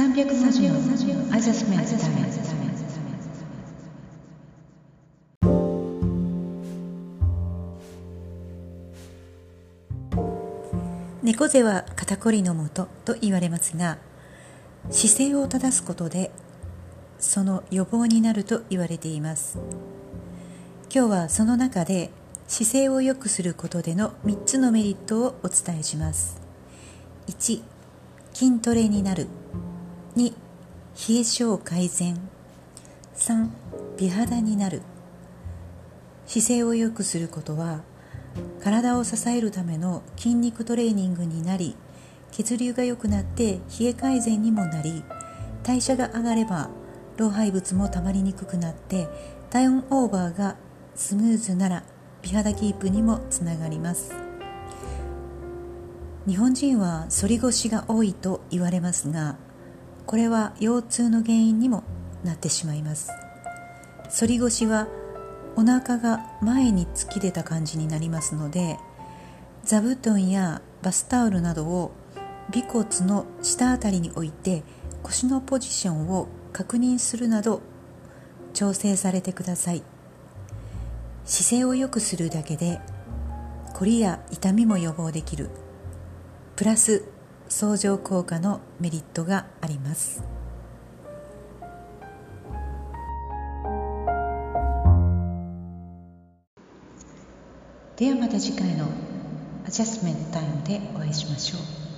330のアジャスメントタイム猫背は肩こりのもとと言われますが姿勢を正すことでその予防になると言われています。今日はその中で姿勢を良くすることでの3つのメリットをお伝えします。1筋トレになる。2冷え性改善。3美肌になる。姿勢を良くすることは体を支えるための筋肉トレーニングになり血流が良くなって冷え改善にもなり代謝が上がれば老廃物もたまりにくくなって体温オーバーがスムーズなら美肌キープにもつながります。日本人は反り腰が多いと言われますがこれは腰痛の原因にもなってしまいます。反り腰はお腹が前に突き出た感じになりますので座布団やバスタオルなどを尾骨の下あたりに置いて腰のポジションを確認するなど調整されてください。姿勢を良くするだけでこりや痛みも予防できる。プラス相乗効果のメリットがあります。ではまた次回のアジャスメントタイムでお会いしましょう。